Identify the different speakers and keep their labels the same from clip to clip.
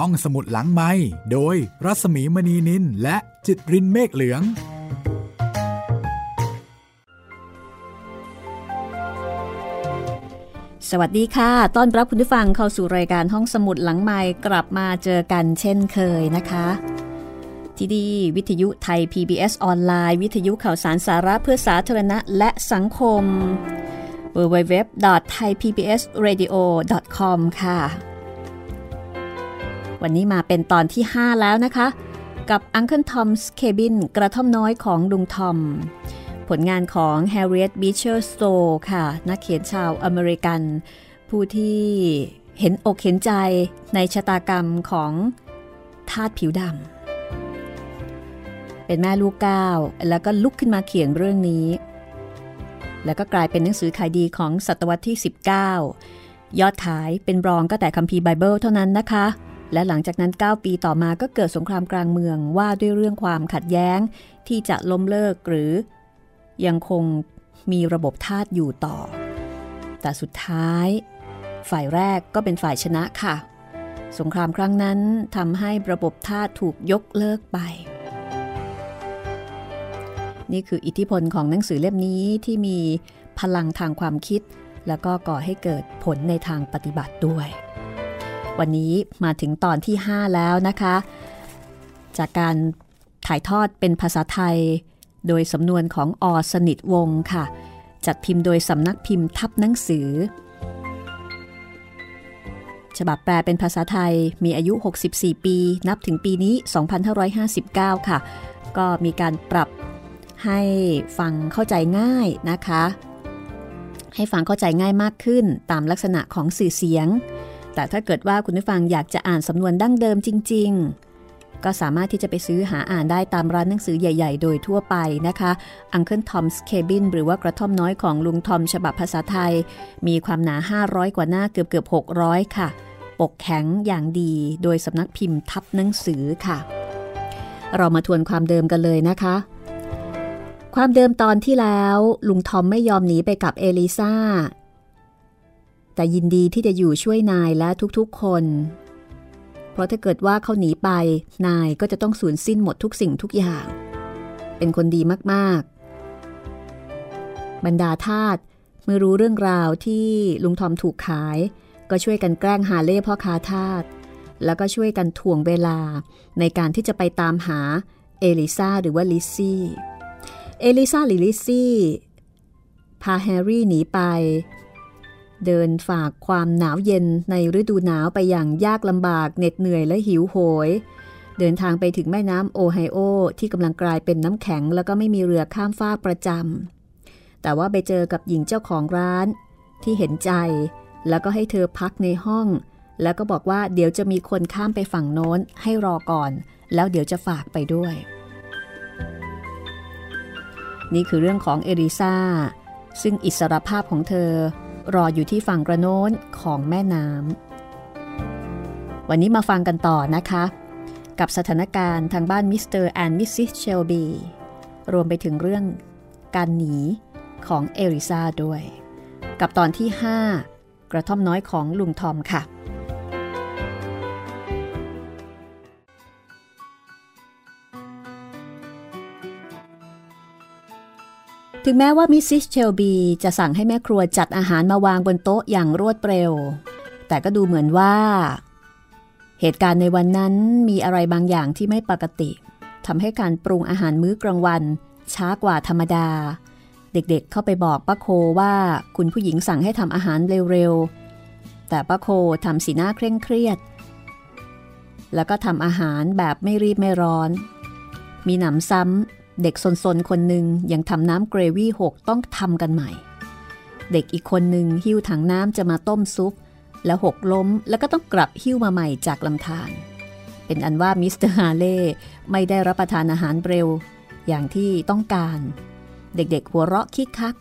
Speaker 1: ห้องสมุดหลังไม้โดยรัสมีมณีนินและจิตรินเมฆเหลือง
Speaker 2: สวัสดีค่ะ ต้อนรับคุณผู้ฟังเข้าสู่รายการห้องสมุดหลังไม้กลับมาเจอกันเช่นเคยนะคะ ที่ดีวิทยุไทย PBS ออนไลน์ วิทยุข่าวสารสาระเพื่อสาธารณะและสังคม www.thaipbsradio.com ค่ะ วันนี้มาเป็นตอนที่ 5 แล้วนะคะ กับ Uncle Tom's Cabin กระท่อมน้อยของลุงทอม ผลงานของ Harriet Beecher Stowe ค่ะ นักเขียนชาวอเมริกัน ผู้ที่เห็นอกเห็นใจในชะตากรรมของทาสผิวดำ เป็นแม่ลูกเก้าแล้วก็ลุกขึ้นมาเขียนเรื่องนี้ แล้วก็กลายเป็นหนังสือขายดีของศตวรรษที่ 19ยอดขายเป็นรองก็แต่คัมภีร์ไบเบิลเท่านั้นนะคะ และหลังจากนั้น 9 ปีต่อมาก็เกิดสงครามกลางเมืองว่าด้วยเรื่องความขัดแย้งที่จะล้มเลิกหรือ ยังคงมีระบบทาสอยู่ต่อ แต่สุดท้าย ฝ่ายแรกก็เป็นฝ่ายชนะค่ะ สงครามครั้งนั้นทำให้ระบบทาสถูกยกเลิกไป นี่คืออิทธิพลของหนังสือเล่มนี้ที่มีพลังทางความคิด แล้วก็ก่อให้เกิดผลในทางปฏิบัติด้วย วันนี้มาถึงตอนที่ 5 แล้วนะคะ จากการถ่ายทอดเป็นภาษาไทย โดยสำนวนของอสนิทวงค่ะ จัดพิมพ์โดยสำนักพิมพ์ทับหนังสือ ฉบับแปลเป็นภาษาไทยมีอายุ 64 ปี นับถึงปีนี้ 2559 ค่ะ ก็มีการปรับให้ฟังเข้าใจง่ายนะคะ ให้ฟังเข้าใจง่ายมากขึ้นตามลักษณะของสื่อเสียง แต่ถ้าเกิดว่าคุณผู้ฟังอยากจะอ่านสำนวนดั้งเดิมจริง ๆ ก็สามารถที่จะไปซื้อหาอ่านได้ตามร้านหนังสือใหญ่ ๆ โดยทั่วไปนะคะ Uncle Tom's Cabin หรือว่ากระท่อมน้อยของลุงทอมฉบับภาษาไทย มีความหนา 500 กว่าหน้าเกือบเกือบ600 ค่ะ ปกแข็งอย่างดีโดยสำนักพิมพ์ทับหนังสือค่ะ เรามาทวนความเดิมกันเลยนะคะความเดิมตอนที่แล้ว ลุงทอมไม่ยอมหนีไปกับเอลิซา แต่ยินดีที่จะอยู่ช่วยนายและทุกๆคน เพราะถ้าเกิดว่าเขาหนีไป นายก็จะต้องสูญสิ้นหมดทุกสิ่งทุกอย่าง เป็นคนดีมากๆ บรรดาทาสเมื่อรู้เรื่องราวที่ลุงทอมถูกขาย ก็ช่วยกันแกล้งฮาเล่พ่อค้าทาสแล้วก็ช่วยกันถ่วงเวลาในการที่จะไปตามหาเอลิซาหรือว่าลิซซี่ เอลิซาหรือลิซซี่พาแฮร์รี่หนีไป เดินฝ่าความหนาวเย็นในฤดูหนาวไปอย่างยากลำบากเหน็ดเหนื่อยและหิวโหย เดินทางไปถึงแม่น้ำโอไฮโอที่กำลังกลายเป็นน้ำแข็ง แล้วก็ไม่มีเรือข้ามฟากประจำแต่ว่าไปเจอกับหญิงเจ้าของร้าน ที่เห็นใจ แล้วก็ให้เธอพักในห้อง แล้วก็บอกว่าเดี๋ยวจะมีคนข้ามไปฝั่งโน้นให้รอก่อน แล้วเดี๋ยวจะฝากไปด้วย นี่คือเรื่องของเอลิซาซึ่งอิสรภาพของเธอ รออยู่ที่ฝั่งกระโน้นของแม่น้ำวันนี้มาฟังกันต่อนะคะ กับสถานการณ์ทางบ้าน Mr. and Mrs. เชลบีรวมไปถึงเรื่องการหนีของเอริซาด้วย กับตอนที่ 5 กระท่อมน้อยของลุงทอมค่ะ ถึงแม้ว่ามิสซิสเชลบีจะสั่งให้แม่ครัวจัดอาหารมาวางบนโต๊ะอย่างรวดเร็ว แต่ก็ดูเหมือนว่า เหตุการณ์ในวันนั้นมีอะไรบางอย่างที่ไม่ปกติทำให้การปรุงอาหารมื้อกลางวัน ช้ากว่าธรรมดา เด็กๆเข้าไปบอกป้าโคว่าคุณผู้หญิงสั่งให้ทำอาหารเร็วๆ แต่ป้าโคทำสีหน้าเคร่งเครียด แล้วก็ทำอาหารแบบไม่รีบไม่ร้อน มีหนำซ้ำ เด็กสนๆคนหนึ่งยังทำน้ำเกรวี่หกต้องทำกันใหม่ เด็กอีกคนหนึ่งหิ้วถังน้ำจะมาต้มซุป แล้วหกล้มแล้วก็ต้องกลับหิ้วมาใหม่จากลำธารเป็นอันว่ามิสเตอร์ฮาเล่ไม่ได้รับประทานอาหารเร็ว อย่างที่ต้องการ เด็กๆหัวเราะคิกคัก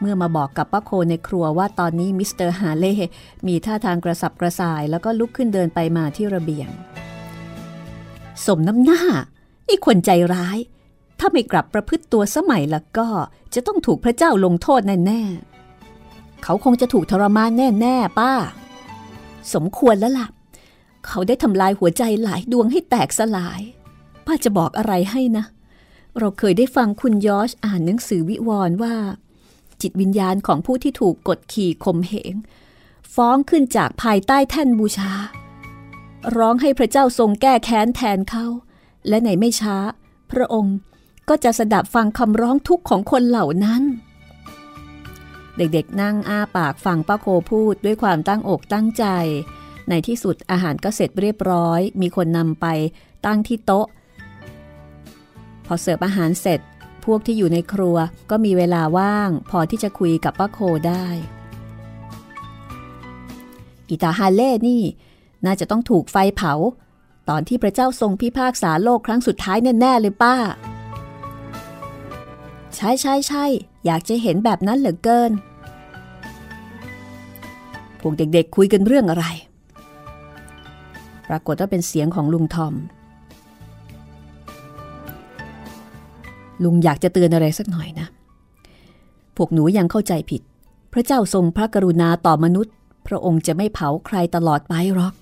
Speaker 2: เมื่อมาบอกกับป้าโคลในครัวว่าตอนนี้มิสเตอร์ฮาเล่มีท่าทางกระสับกระส่าย แล้วก็ลุกขึ้นเดินไปมาที่ระเบียง สมน้ำหน้าไอ้คนใจร้าย ถ้าไม่กลับประพฤติตัวซะใหม่แล้วก็จะต้องถูกพระเจ้าลงโทษแน่ๆ เขาคงจะถูกทรมานแน่ๆ ป้า สมควรแล้วล่ะ เขาได้ทำลายหัวใจหลายดวงให้แตกสลาย ป้าจะบอกอะไรให้นะ เราเคยได้ฟังคุณยอชอ่านหนังสือวิวรณ์ว่า จิตวิญญาณของผู้ที่ถูกกดขี่ข่มเหง ฟ้องขึ้นจากภายใต้แท่นบูชา ร้องให้พระเจ้าทรงแก้แค้นแทนเขา และในไม่ช้า พระองค์ ก็จะสดับฟังคำร้องทุกข์ของคนเหล่านั้น เด็กๆนั่งอ้าปากฟังป้าโคพูดด้วยความตั้งอกตั้งใจ ในที่สุดอาหารก็เสร็จเรียบร้อย มีคนนำไปตั้งที่โต๊ะ พอเสิร์ฟอาหารเสร็จ พวกที่อยู่ในครัวก็มีเวลาว่าง พอที่จะคุยกับป้าโคได้อิตาฮาเล่นี่ น่าจะต้องถูกไฟเผา ตอนที่พระเจ้าทรงพิพากษาโลกครั้งสุดท้ายแน่ ๆ เลยป้า ใช่ใช่ใช่อยากจะเห็นแบบนั้นเหลือเกิน พวกเด็กๆคุยกันเรื่องอะไร ปรากฏว่าเป็นเสียงของลุงทอม ลุงอยากจะเตือนอะไรสักหน่อยนะ พวกหนูยังเข้าใจผิด พระเจ้าทรงพระกรุณาต่อมนุษย์ พระองค์จะไม่เผาใครตลอดไปหรอก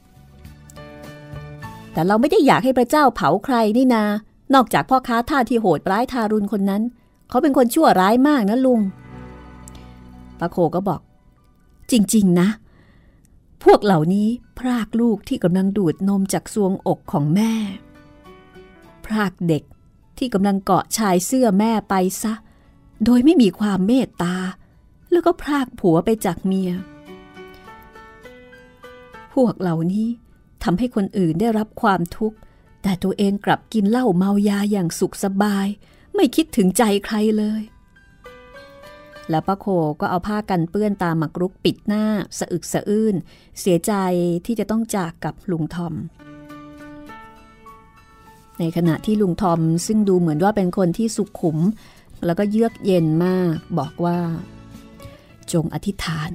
Speaker 2: แต่เราไม่ได้อยากให้พระเจ้าเผาใครนี่นานอกจากพ่อค้าท่าที่โหดร้ายทารุณคนนั้น เขาเป็นคนชั่วร้ายมากนะลุงปาโคก็บอก จริง ๆ นะ พวกเหล่านี้พรากลูกที่กำลังดูดนมจากซวงอกของแม่ พรากเด็กที่กำลังเกาะชายเสื้อแม่ไปซะ โดยไม่มีความเมตตา แล้วก็พรากผัวไปจากเมีย พวกเหล่านี้ทำให้คนอื่นได้รับความทุกข์ แต่ตัวเองกลับกินเหล้าเมายาอย่างสุขสบาย ไม่คิดถึงใจใครเลย แล้วป้าโคก็เอาผ้ากันเปื้อนตามหมักรุกปิดหน้าสะอึกสะอื้นเสียใจที่จะต้องจากกับลุงทอม ในขณะที่ลุงทอมซึ่งดูเหมือนว่าเป็นคนที่สุขุม แล้วก็เยือกเย็นมาก บอกว่า จงอธิษฐาน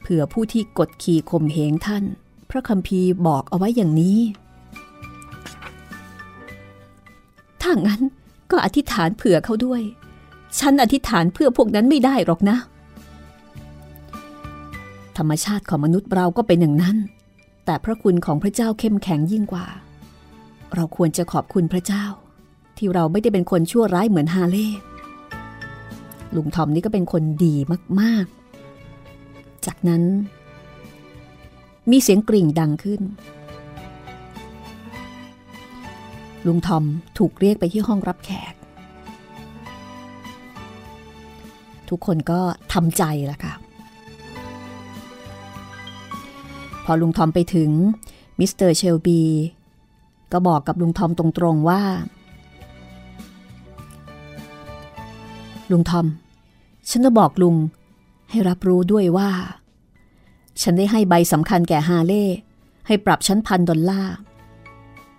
Speaker 2: เผื่อผู้ที่กดขี่ข่มเหงท่าน พระคัมภีร์บอกเอาไว้อย่างนี้ถ้างั้น ก็อธิษฐานเผื่อเขาด้วย ฉันอธิษฐานเพื่อพวกนั้นไม่ได้หรอกนะ ธรรมชาติของมนุษย์เราก็เป็นอย่างนั้น แต่พระคุณของพระเจ้าเข้มแข็งยิ่งกว่า เราควรจะขอบคุณพระเจ้า ที่เราไม่ได้เป็นคนชั่วร้ายเหมือนฮาเล่ลุงทอมนี่ก็เป็นคนดีมาก ๆ จากนั้น มีเสียงกริ่งดังขึ้น ลุงทอมถูกเรียกไปที่ห้องรับแขก ทุกคนก็ทำใจละค่ะ พอลุงทอมไปถึงมิสเตอร์เชลบีก็บอกกับลุงทอมตรงๆว่า ลุงทอม ฉันจะบอกลุงให้รับรู้ด้วยว่า ฉันได้ให้ใบสำคัญแก่ฮาเล่ให้ปรับชั้นพันดอลลาร์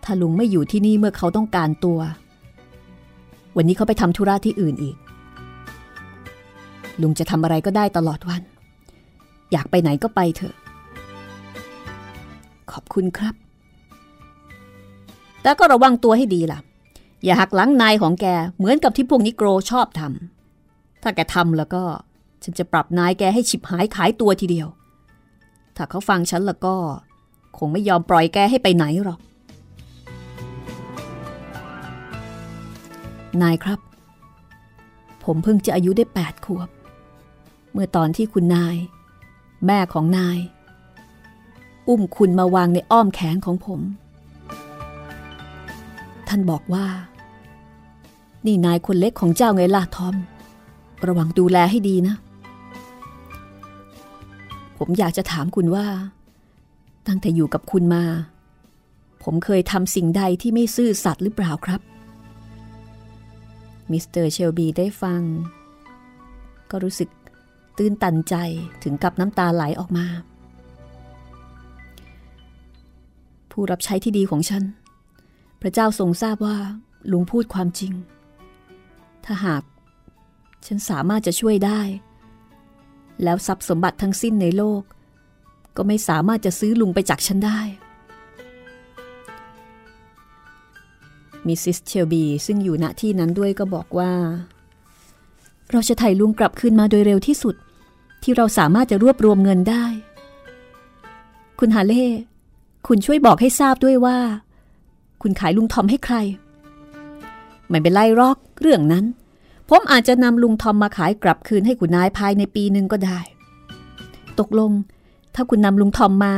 Speaker 2: ถ้าลุงไม่อยู่ที่นี่เมื่อเขาต้องการตัว วันนี้เขาไปทำธุระที่อื่นอีก ลุงจะทำอะไรก็ได้ตลอดวัน อยากไปไหนก็ไปเถอะ ขอบคุณครับ แต่ก็ระวังตัวให้ดีล่ะ อย่าหักหลังนายของแก เหมือนกับที่พวกนิโกรชอบทำถ้าแกทำแล้วก็ ฉันจะปรับนายแกให้ฉิบหายขายตัวทีเดียว ถ้าเขาฟังฉันแล้วก็ คงไม่ยอมปล่อยแกให้ไปไหนหรอก นายครับ ผมเพิ่งจะอายุได้แปดขวบ เมื่อตอนที่คุณนาย แม่ของนาย อุ้มคุณมาวางในอ้อมแขนของผม ท่านบอกว่า นี่นายคนเล็กของเจ้าไงล่ะทอม ระวังดูแลให้ดีนะ ผมอยากจะถามคุณว่า ตั้งแต่อยู่กับคุณมา ผมเคยทำสิ่งใดที่ไม่ซื่อสัตย์หรือเปล่าครับ มิสเตอร์เชลบีได้ฟัง ก็รู้สึกตื้นตันใจถึงกับน้ำตาไหลออกมา ผู้รับใช้ที่ดีของฉัน พระเจ้าทรงทราบว่าลุงพูดความจริง ถ้าหากฉันสามารถจะช่วยได้ แล้วทรัพย์สมบัติทั้งสิ้นในโลก ก็ไม่สามารถจะซื้อลุงไปจากฉันได้ มิสซิสเชลบีซึ่งอยู่ณที่นั้นด้วยก็บอกว่า เราจะไถ่ลุงกลับคืนมาโดยเร็วที่สุด ที่เราสามารถจะรวบรวมเงินได้ คุณฮาเล่ คุณช่วยบอกให้ทราบด้วยว่า คุณขายลุงทอมให้ใคร ไม่เป็นไรรอกเรื่องนั้น ผมอาจจะนำลุงทอมมาขายกลับคืนให้คุณนายภายในปีหนึ่งก็ได้ ตกลง ถ้าคุณนำลุงทอมมา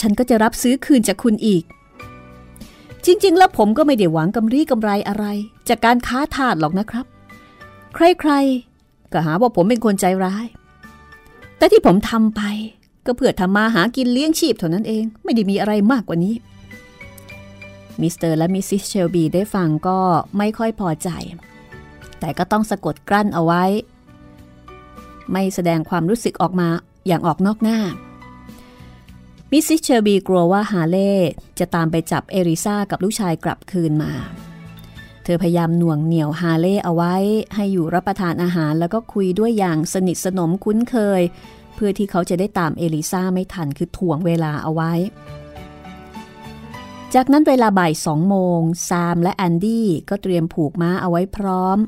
Speaker 2: ฉันก็จะรับซื้อคืนจากคุณอีก จริง ๆ แล้วผมก็ไม่ได้หวังกำไรกำไรอะไร จากการค้าทาสหรอกนะครับ ใครๆ ก็หาว่าผมเป็นคนใจร้าย แต่ที่ผมทำไปก็เพื่อทำมาหากินเลี้ยงชีพเท่านั้นเอง ไม่ได้มีอะไรมากกว่านี้ มิสเตอร์และมิสซิสเชลบีได้ฟังก็ไม่ค่อยพอใจ แต่ก็ต้องสะกดกลั้นเอาไว้ ไม่แสดงความรู้สึกออกมาอย่างออกนอกหน้า มิสซิสเชลบีกลัวว่าฮาเล่จะตามไปจับเอลิซากับลูกชายกลับคืนมา เธอพยายามหน่วงเหนี่ยวฮาเล่เอาไว้ให้อยู่รับประทานอาหารแล้วก็คุยด้วยอย่างสนิทสนมคุ้นเคย เพื่อที่เขาจะได้ตามเอลิซาไม่ทันคือถ่วงเวลาเอาไว้ จากนั้นเวลาบ่ายสองโมงแซมและแอนดี้ก็เตรียมผูกม้าเอาไว้พร้อม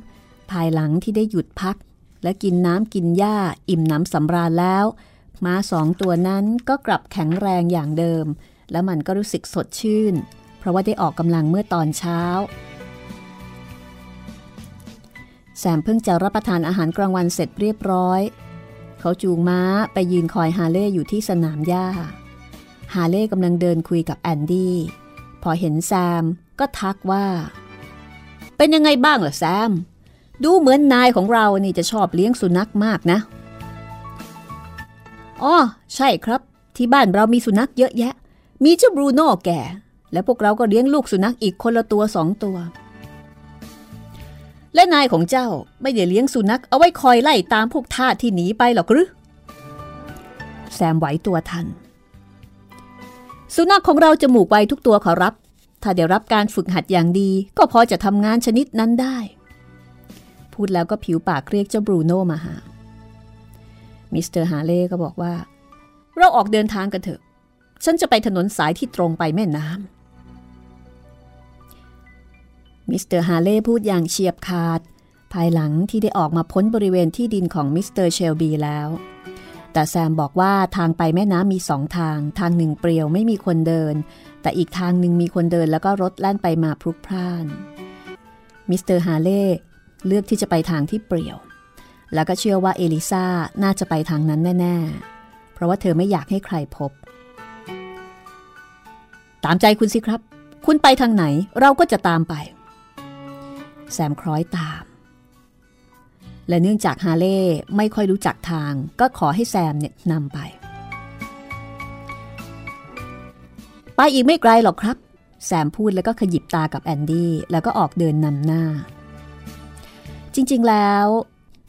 Speaker 2: ภายหลังที่ได้หยุดพัก และกินน้ำกินหญ้าอิ่มหนำสำราญแล้ว ม้าสองตัวนั้นก็กลับแข็งแรงอย่างเดิม แล้วมันก็รู้สึกสดชื่น เพราะว่าได้ออกกำลังเมื่อตอนเช้า แซมเพิ่งจะรับประทานอาหารกลางวันเสร็จเรียบร้อย เขาจูงม้าไปยืนคอยฮาเล่อยู่ที่สนามหญ้า ฮาเล่กำลังเดินคุยกับแอนดี้ พอเห็นแซมก็ทักว่า เป็นยังไงบ้างล่ะแซม ดูเหมือนนายของเรานี่จะชอบเลี้ยงสุนัขมากนะ อ๋อใช่ครับ ที่บ้านเรามีสุนัขเยอะแยะ มีเจ้าบรูโน่แก่ และพวกเราก็เลี้ยงลูกสุนัขอีกคนละตัวสองตัว และนายของเจ้าไม่ได้เลี้ยงสุนัขเอาไว้คอยไล่ตามพวกทาสที่หนีไปหรอกหรือแซมไหวตัวทัน สุนัขของเราจมูกไวทุกตัวขอรับ ถ้าได้รับการฝึกหัดอย่างดี ก็พอจะทำงานชนิดนั้นได้ พูดแล้วก็ผิวปากเรียกเจ้าบรูโน่มาหา มิสเตอร์ฮาเล่ก็บอกว่า เราออกเดินทางกันเถอะ ฉันจะไปถนนสายที่ตรงไปแม่น้ำมิสเตอร์ฮาเล่พูดอย่างเฉียบขาด ภายหลังที่ได้ออกมาพ้นบริเวณที่ดินของมิสเตอร์เชลบีแล้ว แต่แซมบอกว่าทางไปแม่น้ำมีสองทาง ทางหนึ่งเปลี่ยวไม่มีคนเดิน แต่อีกทางหนึ่งมีคนเดินแล้วก็รถแล่นไปมาพลุกพล่านมิสเตอร์ฮาเล่เลือกที่จะไปทางที่เปลี่ยว แล้วก็เชื่อว่าเอลิซาน่าจะไปทางนั้นแน่ ๆ เพราะว่าเธอไม่อยากให้ใครพบ ตามใจคุณสิครับ คุณไปทางไหนเราก็จะตามไป แซมคล้อยตาม และเนื่องจากฮาเล่ไม่ค่อยรู้จักทาง ก็ขอให้แซมเนี่ยนำไป ไปอีกไม่ไกลหรอกครับ แซมพูดแล้วก็ขยิบตากับแอนดี้แล้วก็ออกเดินนำหน้า จริงๆแล้ว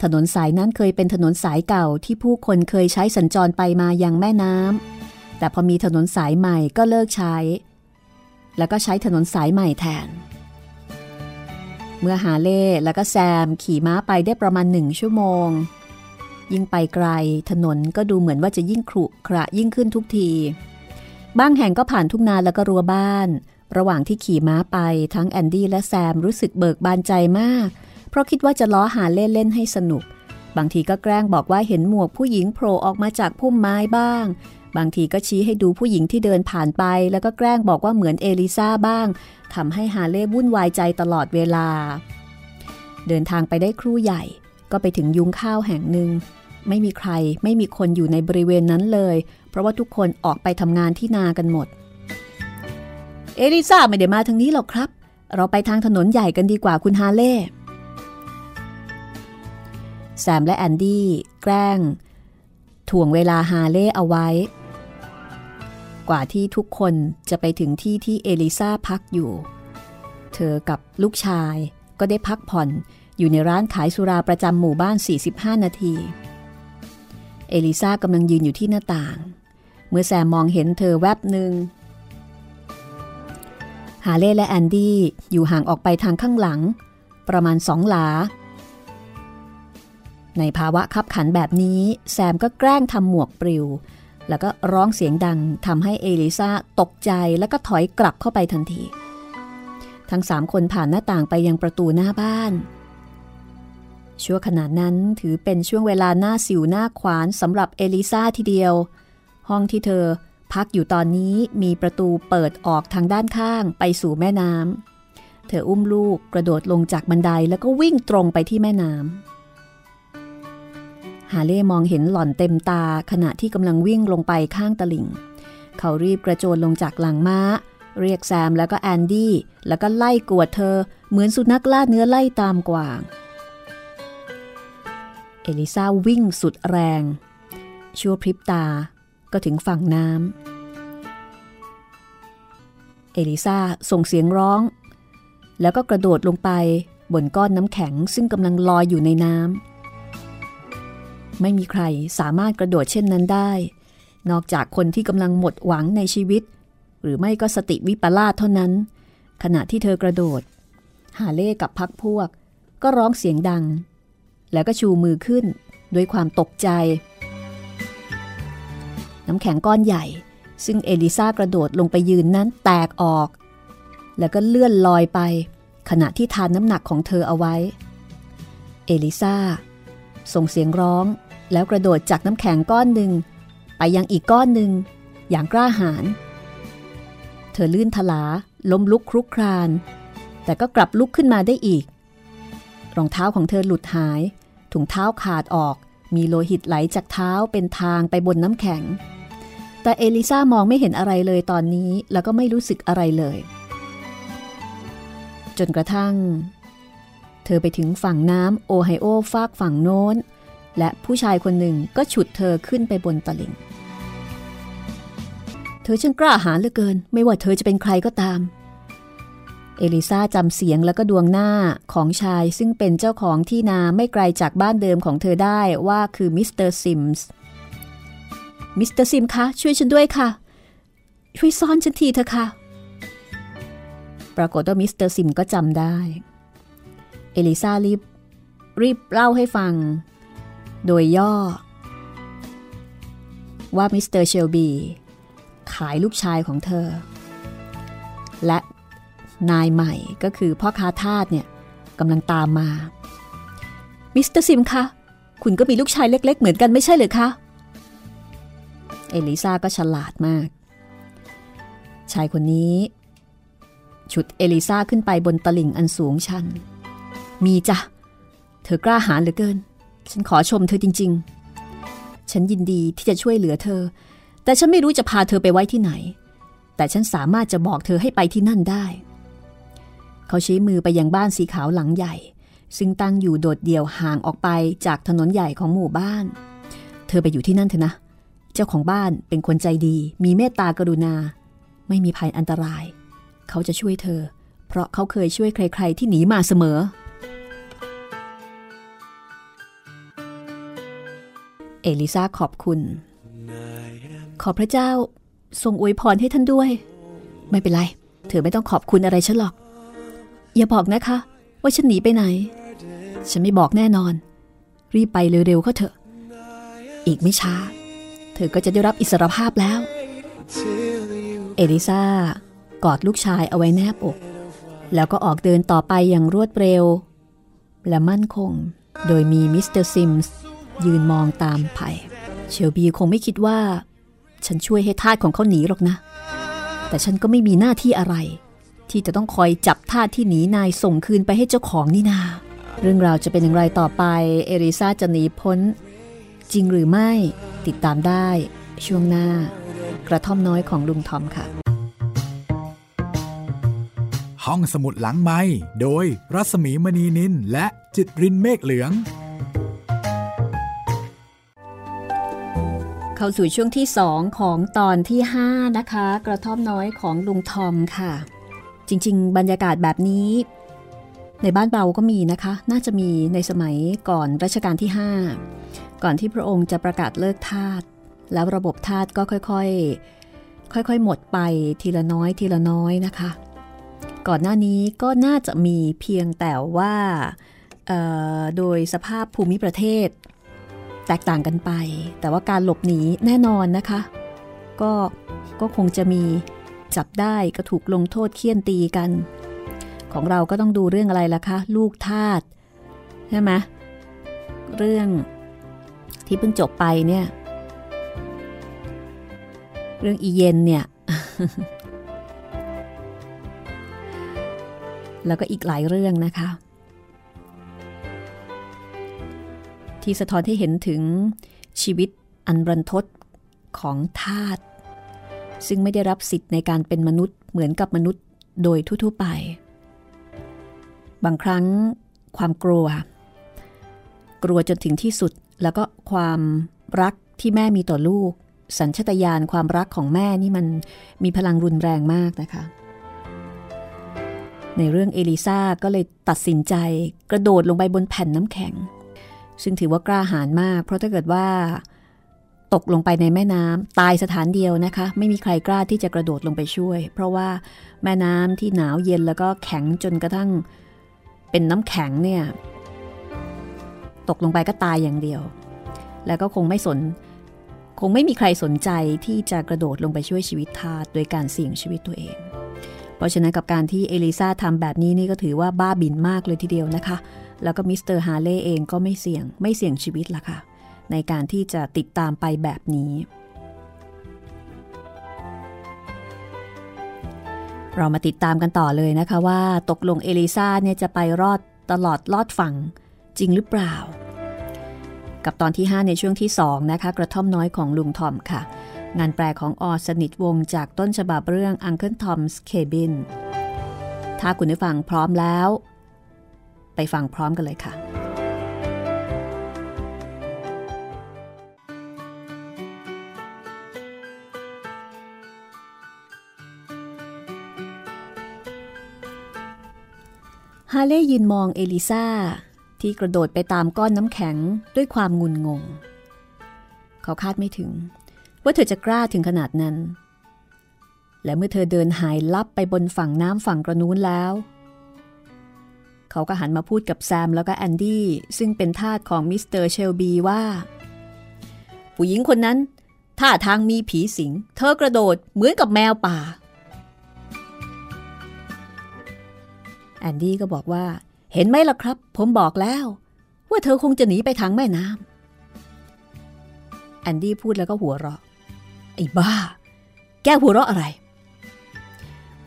Speaker 2: ถนนสายนั้นเคยเป็นถนนสายเก่าที่ผู้คนเคยใช้สัญจรไปมายังแม่น้ำแต่พอมีถนนสายใหม่ก็เลิกใช้ แล้วก็ใช้ถนนสายใหม่แทน เมื่อฮาเล่แล้วก็แซมขี่ม้าไปได้ประมาณหนึ่งชั่วโมง ยิ่งไปไกลถนนก็ดูเหมือนว่าจะยิ่งขรุขระยิ่งขึ้นทุกที บางแห่งก็ผ่านทุ่งนาแล้วก็รั้วบ้าน ระหว่างที่ขี่ม้าไปทั้งแอนดี้และแซมรู้สึกเบิกบานใจมาก ราะคิดว่าจะล้อหาเล่นเล่นให้สนุก บางทีก็แกล้งบอกว่าเห็นหมวกผู้หญิงโผล่ออกมาจากพุ่มไม้บ้าง บางทีก็ชี้ให้ดูผู้หญิงที่เดินผ่านไป แล้วก็แกล้งบอกว่าเหมือนเอลิซาบ้างทำให้ฮาเล่วุ่นวายใจตลอดเวลา เดินทางไปได้ครู่ใหญ่ ก็ไปถึงยุ้งข้าวแห่งหนึ่งไม่มีใครไม่มีคนอยู่ในบริเวณนั้นเลย เพราะว่าทุกคนออกไปทำงานที่นากันหมด เอลิซาไม่ได้มาทางนี้หรอกครับ เราไปทางถนนใหญ่กันดีกว่าคุณฮาเล่ แซมและแอนดี้แกล้ง ถ่วงเวลาฮาเล่เอาไว้ กว่าที่ทุกคนจะไปถึงที่ที่เอลิซาพักอยู่ เธอกับลูกชายก็ได้พักผ่อนอยู่ในร้านขายสุราประจำหมู่บ้าน 45 นาที เอลิซากำลังยืนอยู่ที่หน้าต่าง เมื่อแซมมองเห็นเธอแวบหนึ่งฮาเล่และแอนดี้อยู่ห่างออกไปทางข้างหลัง ประมาณสองหลา ในภาวะคับขันแบบนี้ แซมก็แกล้งทำหมวกปลิว แล้วก็ร้องเสียงดังทำให้เอลิซาตกใจแล้วก็ถอยกลับเข้าไปทันที ทั้งสามคนผ่านหน้าต่างไปยังประตูหน้าบ้าน ชั่วขณะนั้นถือเป็นช่วงเวลาหน้าสิวหน้าขวานสำหรับเอลิซาทีเดียว ห้องที่เธอพักอยู่ตอนนี้มีประตูเปิดออกทางด้านข้างไปสู่แม่น้ำเธออุ้มลูกกระโดดลงจากบันไดแล้วก็วิ่งตรงไปที่แม่น้ำ ฮาเล่มองเห็นหล่อนเต็มตาขณะที่กำลังวิ่งลงไปข้างตลิ่ง เขารีบกระโจนลงจากหลังม้า เรียกแซมแล้วก็แอนดี้ แล้วก็ไล่กวดเธอ เหมือนสุนัขล่าเนื้อไล่ตามกวาง เอลิซาวิ่งสุดแรง ชั่วพริบตาก็ถึงฝั่งน้ำเอลิซาส่งเสียงร้อง แล้วก็กระโดดลงไปบนก้อนน้ำแข็งซึ่งกำลังลอยอยู่ในน้ำ ไม่มีใครสามารถกระโดดเช่นนั้นได้ นอกจากคนที่กำลังหมดหวังในชีวิต หรือไม่ก็สติวิปลาสเท่านั้น ขณะที่เธอกระโดด หาเล่กับพักพวก ก็ร้องเสียงดัง แล้วก็ชูมือขึ้นด้วยความตกใจ น้ำแข็งก้อนใหญ่ ซึ่งเอลิซากระโดดลงไปยืนนั้นแตกออก แล้วก็เลื่อนลอยไป ขณะที่ทานน้ำหนักของเธอเอาไว้ เอลิซาส่งเสียงร้อง แล้วกระโดดจากน้ำแข็งก้อนหนึ่ง ไปยังอีกก้อนหนึ่ง อย่างกล้าหาญเธอลื่นทลาล้มลุกครุกคราน แต่ก็กลับลุกขึ้นมาได้อีก รองเท้าของเธอหลุดหาย ถุงเท้าขาดออก มีโลหิตไหลจากเท้าเป็นทางไปบนน้ำแข็ง แต่เอลิซามองไม่เห็นอะไรเลยตอนนี้แล้วก็ไม่รู้สึกอะไรเลย จนกระทั่ง เธอไปถึงฝั่งน้ำโอไฮโอฟากฝั่งโน้น และผู้ชายคนหนึ่งก็ฉุดเธอขึ้นไปบนตลิ่ง เธอช่างกล้าหาญเหลือเกิน ไม่ว่าเธอจะเป็นใครก็ตาม เอลิซาจำเสียงแล้วก็ดวงหน้าของชายซึ่งเป็นเจ้าของที่นาไม่ไกลจากบ้านเดิมของเธอได้ว่าคือมิสเตอร์ซิมส์ มิสเตอร์ซิมคะ ช่วยฉันด้วยค่ะ ช่วยซ่อนฉันทีเถอะค่ะ ปรากฏว่ามิสเตอร์ซิมก็จำได้ เอลิซารีบรีบเล่าให้ฟัง โดยย่อ ว่ามิสเตอร์เชลบีขายลูกชายของเธอ และนายใหม่ก็คือพ่อค้าทาสเนี่ยกำลังตามมา มิสเตอร์ซิมคะ คุณก็มีลูกชายเล็ก ๆ เหมือนกันไม่ใช่หรือคะ เอลิซาก็ฉลาดมาก ชายคนนี้ ฉุดเอลิซาขึ้นไปบนตลิ่งอันสูงชัน มีจ้ะ เธอกล้าหาญเหลือเกิน ฉันขอชมเธอจริง ๆ ฉันยินดีที่จะช่วยเหลือเธอ แต่ฉันไม่รู้จะพาเธอไปไว้ที่ไหน แต่ฉันสามารถจะบอกเธอให้ไปที่นั่นได้ เขาชี้มือไปยังบ้านสีขาวหลังใหญ่ ซึ่งตั้งอยู่โดดเดี่ยวห่างออกไปจากถนนใหญ่ของหมู่บ้าน เธอไปอยู่ที่นั่นเถอะนะ เจ้าของบ้านเป็นคนใจดี มีเมตตากรุณา ไม่มีภัยอันตราย เขาจะช่วยเธอ เพราะเขาเคยช่วยใคร ๆ ที่หนีมาเสมอ เอลิซาขอบคุณ ขอพระเจ้าทรงอวยพรให้ท่านด้วย ไม่เป็นไร เธอไม่ต้องขอบคุณอะไรฉันหรอก อย่าบอกนะคะ ว่าฉันหนีไปไหน ฉันไม่บอกแน่นอน รีบไปเร็วๆก็เถอะ อีกไม่ช้า เธอก็จะได้รับอิสรภาพแล้ว เอลิซากอดลูกชายเอาไว้แนบอก แล้วก็ออกเดินต่อไปอย่างรวดเร็ว และมั่นคง โดยมีมิสเตอร์ซิมส์ ยืนมองตามไปเชลบีคงไม่คิดว่า ฉันช่วยให้ทาสของเขาหนีหรอกนะ แต่ฉันก็ไม่มีหน้าที่อะไร ที่จะต้องคอยจับทาสที่หนีนายส่งคืนไปให้เจ้าของนี่นา เรื่องราวจะเป็นอย่างไรต่อไป เอริซาจะหนีพ้น จริงหรือไม่ติดตามได้ ช่วงหน้า กระท่อมน้อยของลุงทอมค่ะ
Speaker 1: ห้องสมุดหลังไม้โดยรัศมีมณีนินและจิตรินเมฆเหลือง
Speaker 2: เข้าสู่ช่วงที่สองของตอนที่ 5 นะคะ กระท่อมน้อยของลุงทอมค่ะ จริง ๆ บรรยากาศแบบนี้ ในบ้านเราก็มีนะคะ น่าจะมีในสมัยก่อนรัชกาลที่ 5 ก่อนที่พระองค์จะประกาศเลิกทาสแล้วระบบทาสก็ค่อยๆ ค่อยๆ หมดไปทีละน้อยทีละน้อยนะคะ ก่อนหน้านี้ก็น่าจะมีเพียงแต่ว่าโดยสภาพภูมิประเทศ แตกต่างกันไป แต่ว่าการหลบหนีแน่นอนนะคะ ก็ก็คงจะมีจับได้ก็ถูกลงโทษเคี่ยนตีกัน ของเราก็ต้องดูเรื่องอะไรล่ะคะ ลูกทาสใช่ไหมเรื่องที่เพิ่งจบไปเนี่ย เรื่องอีเย็นเนี่ย แล้วก็อีกหลายเรื่องนะคะ ที่สะท้อนให้เห็นถึงชีวิตอันรันทดของทาสซึ่งไม่ได้รับสิทธิ์ในการเป็นมนุษย์เหมือนกับมนุษย์โดยทั่วๆไป บางครั้งความกลัว กลัวจนถึงที่สุดแล้วก็ความรักที่แม่มีต่อลูก สัญชตาตญาณความรักของแม่นี่มันมีพลังรุนแรงมากนะคะ ในเรื่องเอลิซาก็เลยตัดสินใจกระโดดลงไปบนแผ่นน้ำแข็ง ซึ่งถือว่ากล้าหาญมาก เพราะถ้าเกิดว่า ตกลงไปในแม่น้ำตายสถานเดียวนะคะ ไม่มีใครกล้าที่จะกระโดดลงไปช่วย เพราะว่าแม่น้ำที่หนาวเย็นแล้วก็แข็งจนกระทั่ง เป็นน้ำแข็งเนี่ย ตกลงไปก็ตายอย่างเดียว แล้วก็คงไม่สน คงไม่มีใครสนใจที่จะกระโดดลงไปช่วยชีวิตทาสโดยการเสี่ยงชีวิตตัวเองเพราะฉะนั้นกับการที่เอลิซาทำแบบนี้นี่ก็ถือว่าบ้าบินมากเลยทีเดียวนะคะ แล้วก็มิสเตอร์ฮาเล่เองก็ไม่เสี่ยงไม่เสี่ยงชีวิตละค่ะ ในการที่จะติดตามไปแบบนี้ เรามาติดตามกันต่อเลยนะคะว่าตกลงเอลิซาเนี่ยจะไปรอดตลอดลอดฝั่งจริงหรือเปล่า กับตอนที่ 5 ในช่วงที่ 2 นะคะ กระท่อมน้อยของลุงทอมค่ะ งานแปลของออสนิทวงจากต้นฉบับเรื่อง Uncle Tom's Cabin ถ้าคุณได้ฟังพร้อมแล้ว ไปฟังพร้อมกันเลยค่ะ ฮาเล่ยืนมองเอลิซาที่กระโดดไปตามก้อนน้ำแข็งด้วยความงุนงง เขาคาดไม่ถึง ว่าเธอจะกล้าถึงขนาดนั้น และเมื่อเธอเดินหายลับไปบนฝั่งน้ำฝั่งกระนู้นแล้ว เขาก็หันมาพูดกับแซมแล้วก็แอนดี้ซึ่งเป็นทาสของมิสเตอร์เชลบีว่า ผู้หญิงคนนั้นท่าทางมีผีสิง เธอกระโดดเหมือนกับแมวป่า แอนดี้ก็บอกว่า เห็นไหมล่ะครับ ผมบอกแล้ว ว่าเธอคงจะหนีไปทางแม่น้ำแอนดี้พูดแล้วก็หัวเราะ ไอ้บ้า แกหัวเราะอะไร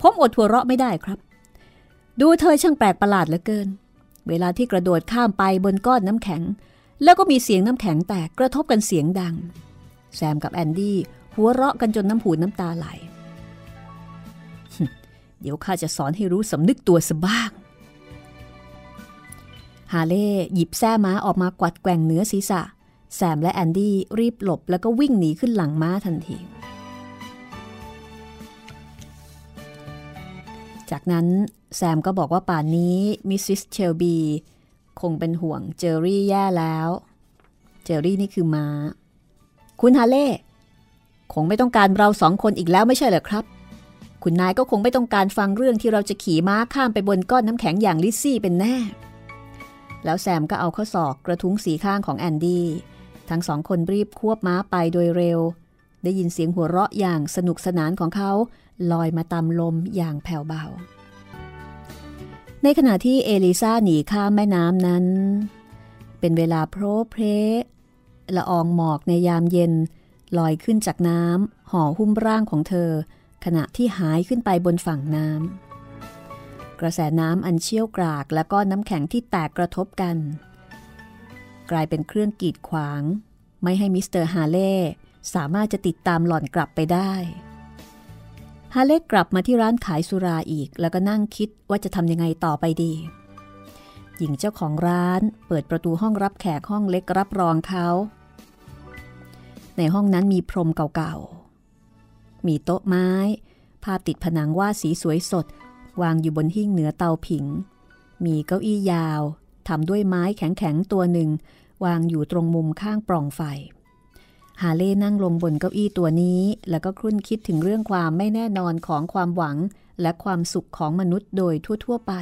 Speaker 2: ผมอดหัวเราะไม่ได้ครับ ดูเธอช่างแปลกประหลาดเหลือเกิน เวลาที่กระโดดข้ามไปบนก้อนน้ำแข็ง แล้วก็มีเสียงน้ำแข็งแตกกระทบกันเสียงดัง แซมกับแอนดี้หัวเราะกันจนน้ำหูน้ำตาไหล เดี๋ยวข้าจะสอนให้รู้สำนึกตัวซะบ้าง ฮาเล่หยิบแส้ม้าออกมากวัดแกว่งเหนือศีรษะ แซมและแอนดี้รีบหลบแล้วก็วิ่งหนีขึ้นหลังม้าทันที จากนั้นแซมก็บอกว่าป่านนี้มิสซิสเชลบีคงเป็นห่วงเจอรี่แย่แล้ว เจอรี่นี่คือม้า คุณฮาเล่คงไม่ต้องการเราสองคนอีกแล้วไม่ใช่เหรอครับ คุณนายก็คงไม่ต้องการฟังเรื่องที่เราจะขี่ม้าข้ามไปบนก้อนน้ำแข็งอย่างลิซซี่เป็นแน่ แล้วแซมก็เอาข้อศอกกระทุ้งสีข้างของแอนดี้ทั้งสองคนรีบควบม้าไปโดยเร็ว ได้ยินเสียงหัวเราะอย่างสนุกสนานของเขา ลอยมาตามลมอย่างแผ่วเบา ในขณะที่เอลิซาหนีข้ามแม่น้ำนั้น เป็นเวลาโพรเพรละอองหมอกในยามเย็น ลอยขึ้นจากน้ำห่อหุ้มร่างของเธอ ขณะที่หายขึ้นไปบนฝั่งน้ำกระแสน้ำอันเชี่ยวกรากและก็น้ำแข็งที่แตกกระทบกัน กลายเป็นเครื่องกีดขวาง ไม่ให้มิสเตอร์ฮาเล่สามารถจะติดตามหล่อนกลับไปได้ ฮาเล่กกลับมาที่ร้านขายสุราอีก แล้วก็นั่งคิดว่าจะทำยังไงต่อไปดี หญิงเจ้าของร้านเปิดประตูห้องรับแขกห้องเล็กรับรองเขา ในห้องนั้นมีพรมเก่าๆ มีโต๊ะไม้ ภาพติดผนังว่าสีสวยสด วางอยู่บนหิ้งเหนือเตาผิง มีเก้าอี้ยาวทำด้วยไม้แข็งๆตัวหนึ่ง วางอยู่ตรงมุมข้างปล่องไฟ ฮาเล่นั่งลงบนเก้าอี้ตัวนี้ แล้วก็ครุ่นคิดถึงเรื่องความไม่แน่นอนของความหวัง และความสุขของมนุษย์โดยทั่ว ๆ ไป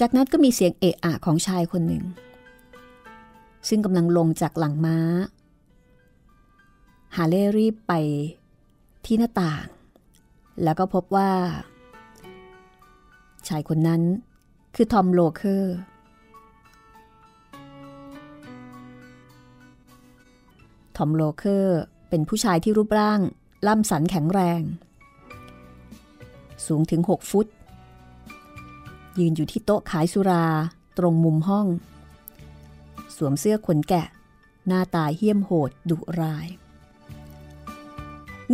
Speaker 2: จากนั้นก็มีเสียงเอะอะของชายคนหนึ่ง ซึ่งกำลังลงจากหลังม้า ฮาเล่รีบไปที่หน้าต่าง แล้วก็พบว่า ชายคนนั้น คือทอมโลเคอร์ ทอมโลเคอร์เป็นผู้ชายที่รูปร่าง ล่ำสันแข็งแรง สูงถึง 6 ฟุต ยืนอยู่ที่โต๊ะขายสุราตรงมุมห้อง สวมเสื้อขนแกะ หน้าตาเหี้ยมโหดดุร้าย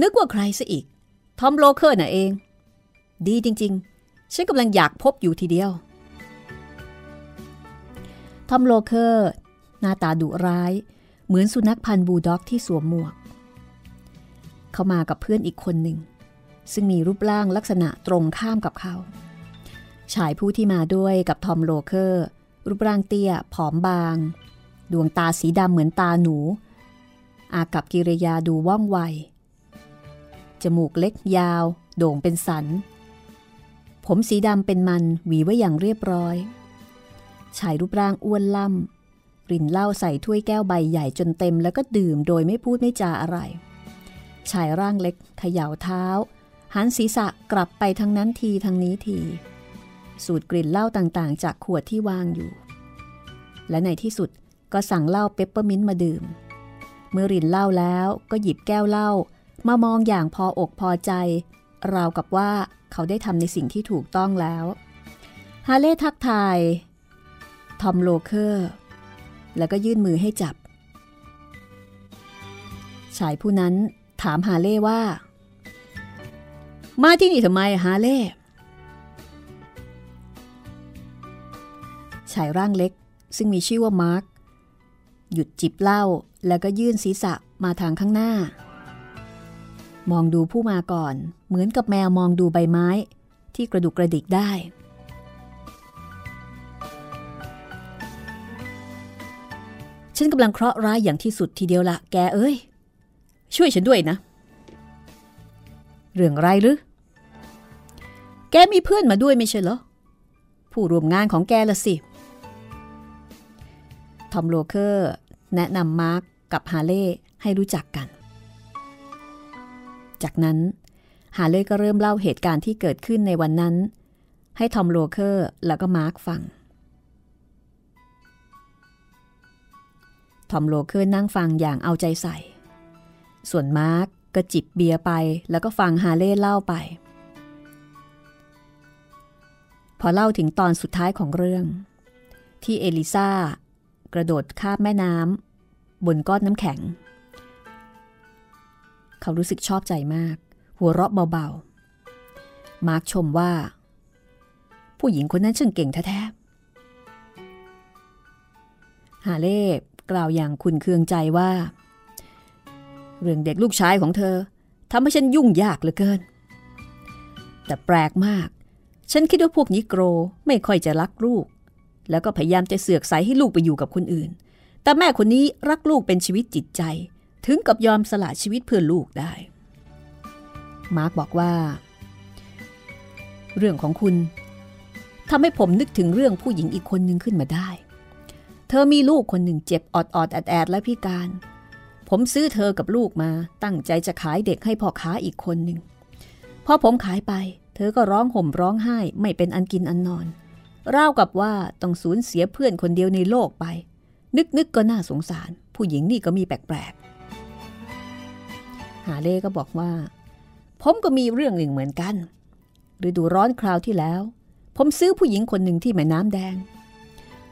Speaker 2: นึกว่าใครซะอีก ทอมโลเคอร์น่ะเอง ดีจริง ๆ ฉันกำลังอยากพบอยู่ทีเดียว ทอมโลเคอร์ หน้าตาดุร้าย เหมือนสุนัขพันธุ์บูลด็อกที่สวมหมวก เขามากับเพื่อนอีกคนหนึ่ง ซึ่งมีรูปร่างลักษณะตรงข้ามกับเขา ชายผู้ที่มาด้วยกับทอมโลเคอร์ รูปร่างเตี้ย ผอมบาง ดวงตาสีดำเหมือนตาหนู อากับกิริยาดูว่องไว จมูกเล็กยาว โด่งเป็นสัน ผมสีดำเป็นมันหวีไว้อย่างเรียบร้อย ชายรูปร่างอ้วนล่ำรินเหล้าใส่ถ้วยแก้วใบใหญ่จนเต็มแล้วก็ดื่มโดยไม่พูดไม่จาอะไร ชายร่างเล็กเขย่าเท้า หันศีรษะกลับไปทางนั้นทีทางนี้ที สูดกลิ่นเหล้าต่างๆ จากขวดที่วางอยู่ และในที่สุดก็สั่งเหล้าเปปเปอร์มินต์มาดื่ม เมื่อรินเหล้าแล้วก็หยิบแก้วเหล้ามามองอย่างพออกพอใจ ราวกับว่า เขาได้ทำในสิ่งที่ถูกต้องแล้ว ฮาเล่ทักทาย ทอมโลเคอร์ แล้วก็ยื่นมือให้จับ ชายผู้นั้นถามฮาเล่ว่า มาที่นี่ทำไมฮาเล่ชายร่างเล็ก ซึ่งมีชื่อว่ามาร์คหยุดจิบเหล้าแล้วก็ยื่นศีรษะมาทางข้างหน้า มองดูผู้มาก่อน เหมือนกับแมวมองดูใบไม้ ที่กระดุกกระดิกได้ ฉันกำลังเคราะห์ร้ายอย่างที่สุดทีเดียวละแกเอ้ย ช่วยฉันด้วยนะ เรื่องไรหรือ แกมีเพื่อนมาด้วยไม่ใช่เหรอ ผู้ร่วมงานของแกละสิ ทอมโลเคอร์ แนะนำมาร์กกับฮาเล่ให้รู้จักกัน จากนั้น ฮาเล่ก็เริ่มเล่าเหตุการณ์ที่เกิดขึ้นในวันนั้น ให้ทอมโลเคอร์แล้วก็มาร์กฟัง ทอมโลเคอร์นั่งฟังอย่างเอาใจใส่ ส่วนมาร์กก็จิบเบียร์ไปแล้วก็ฟังฮาเล่เล่าไป พอเล่าถึงตอนสุดท้ายของเรื่อง ที่เอลิซากระโดดข้ามแม่น้ำบนก้อนน้ำแข็ง เขารู้สึกชอบใจมาก หัวเราะเบาๆ มาร์กชมว่า ผู้หญิงคนนั้นช่างเก่งแท้ๆ ฮาเล่กล่าวอย่างคุณเคืองใจว่า เรื่องเด็กลูกชายของเธอทำให้ฉันยุ่งยากเหลือเกิน แต่แปลกมาก ฉันคิดว่าพวกนิโกรไม่ค่อยจะรักลูก แล้วก็พยายามจะเสือกใสให้ลูกไปอยู่กับคนอื่น แต่แม่คนนี้รักลูกเป็นชีวิตจิตใจ ถึงกับยอมสละชีวิตเพื่อลูกได้ มาร์กบอกว่า เรื่องของคุณทำให้ผมนึกถึงเรื่องผู้หญิงอีกคนหนึ่งขึ้นมาได้ เธอมีลูกคนหนึ่งเจ็บออดออดแอดแอดและพิการ ผมซื้อเธอกับลูกมาตั้งใจจะขายเด็กให้พ่อค้าอีกคนหนึ่งพอผมขายไป เธอก็ร้องห่มร้องไห้ไม่เป็นอันกินอันนอนราวกับว่าต้องสูญเสียเพื่อนคนเดียวในโลกไป นึกนึกก็น่าสงสาร ผู้หญิงนี่ก็มีแปลกๆ หาเล่ก็บอกว่า ผมก็มีเรื่องหนึ่งเหมือนกันฤดูร้อนคราวที่แล้ว ผมซื้อผู้หญิงคนหนึ่งที่แม่น้ำแดง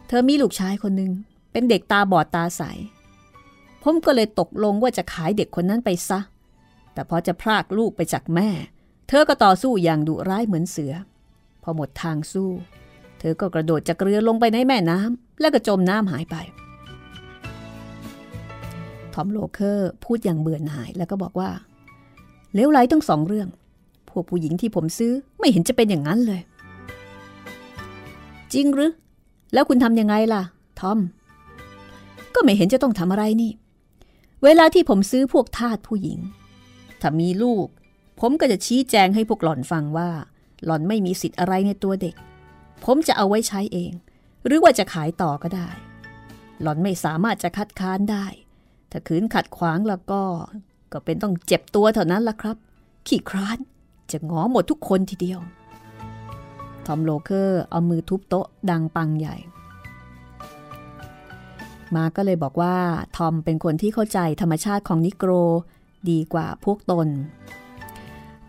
Speaker 2: เธอมีลูกชายคนหนึ่งเป็นเด็กตาบอดตาใส ผมก็เลยตกลงว่าจะขายเด็กคนนั้นไปซะ แต่พอจะพรากลูกไปจากแม่ เธอก็ต่อสู้อย่างดุร้ายเหมือนเสือ พอหมดทางสู้ เธอก็กระโดดจากเรือลงไปในแม่น้ำแล้วก็จมน้ำหายไป ทอมโลเคอร์พูดอย่างเบื่อหน่ายแล้วก็บอกว่าเหลวไหลทั้งสองเรื่อง พวกผู้หญิงที่ผมซื้อไม่เห็นจะเป็นอย่างนั้นเลย จริงหรือ แล้วคุณทำยังไงล่ะ ทอม ก็ไม่เห็นจะต้องทำอะไรนี่ เวลาที่ผมซื้อพวกทาสผู้หญิง ถ้ามีลูก ผมก็จะชี้แจงให้พวกหล่อนฟังว่า หล่อนไม่มีสิทธิ์อะไรในตัวเด็ก ผมจะเอาไว้ใช้เอง หรือว่าจะขายต่อก็ได้ หล่อนไม่สามารถจะคัดค้านได้ ถ้าขืนขัดขวางแล้วก็ ก็เป็นต้องเจ็บตัวเท่านั้นล่ะครับ ขี้คร้านจะงอหมดทุกคนทีเดียว ทอมโลเคอร์เอามือทุบโต๊ะดังปังใหญ่ มาร์กก็เลยบอกว่าทอมเป็นคนที่เข้าใจธรรมชาติของนิโกรดีกว่าพวกตน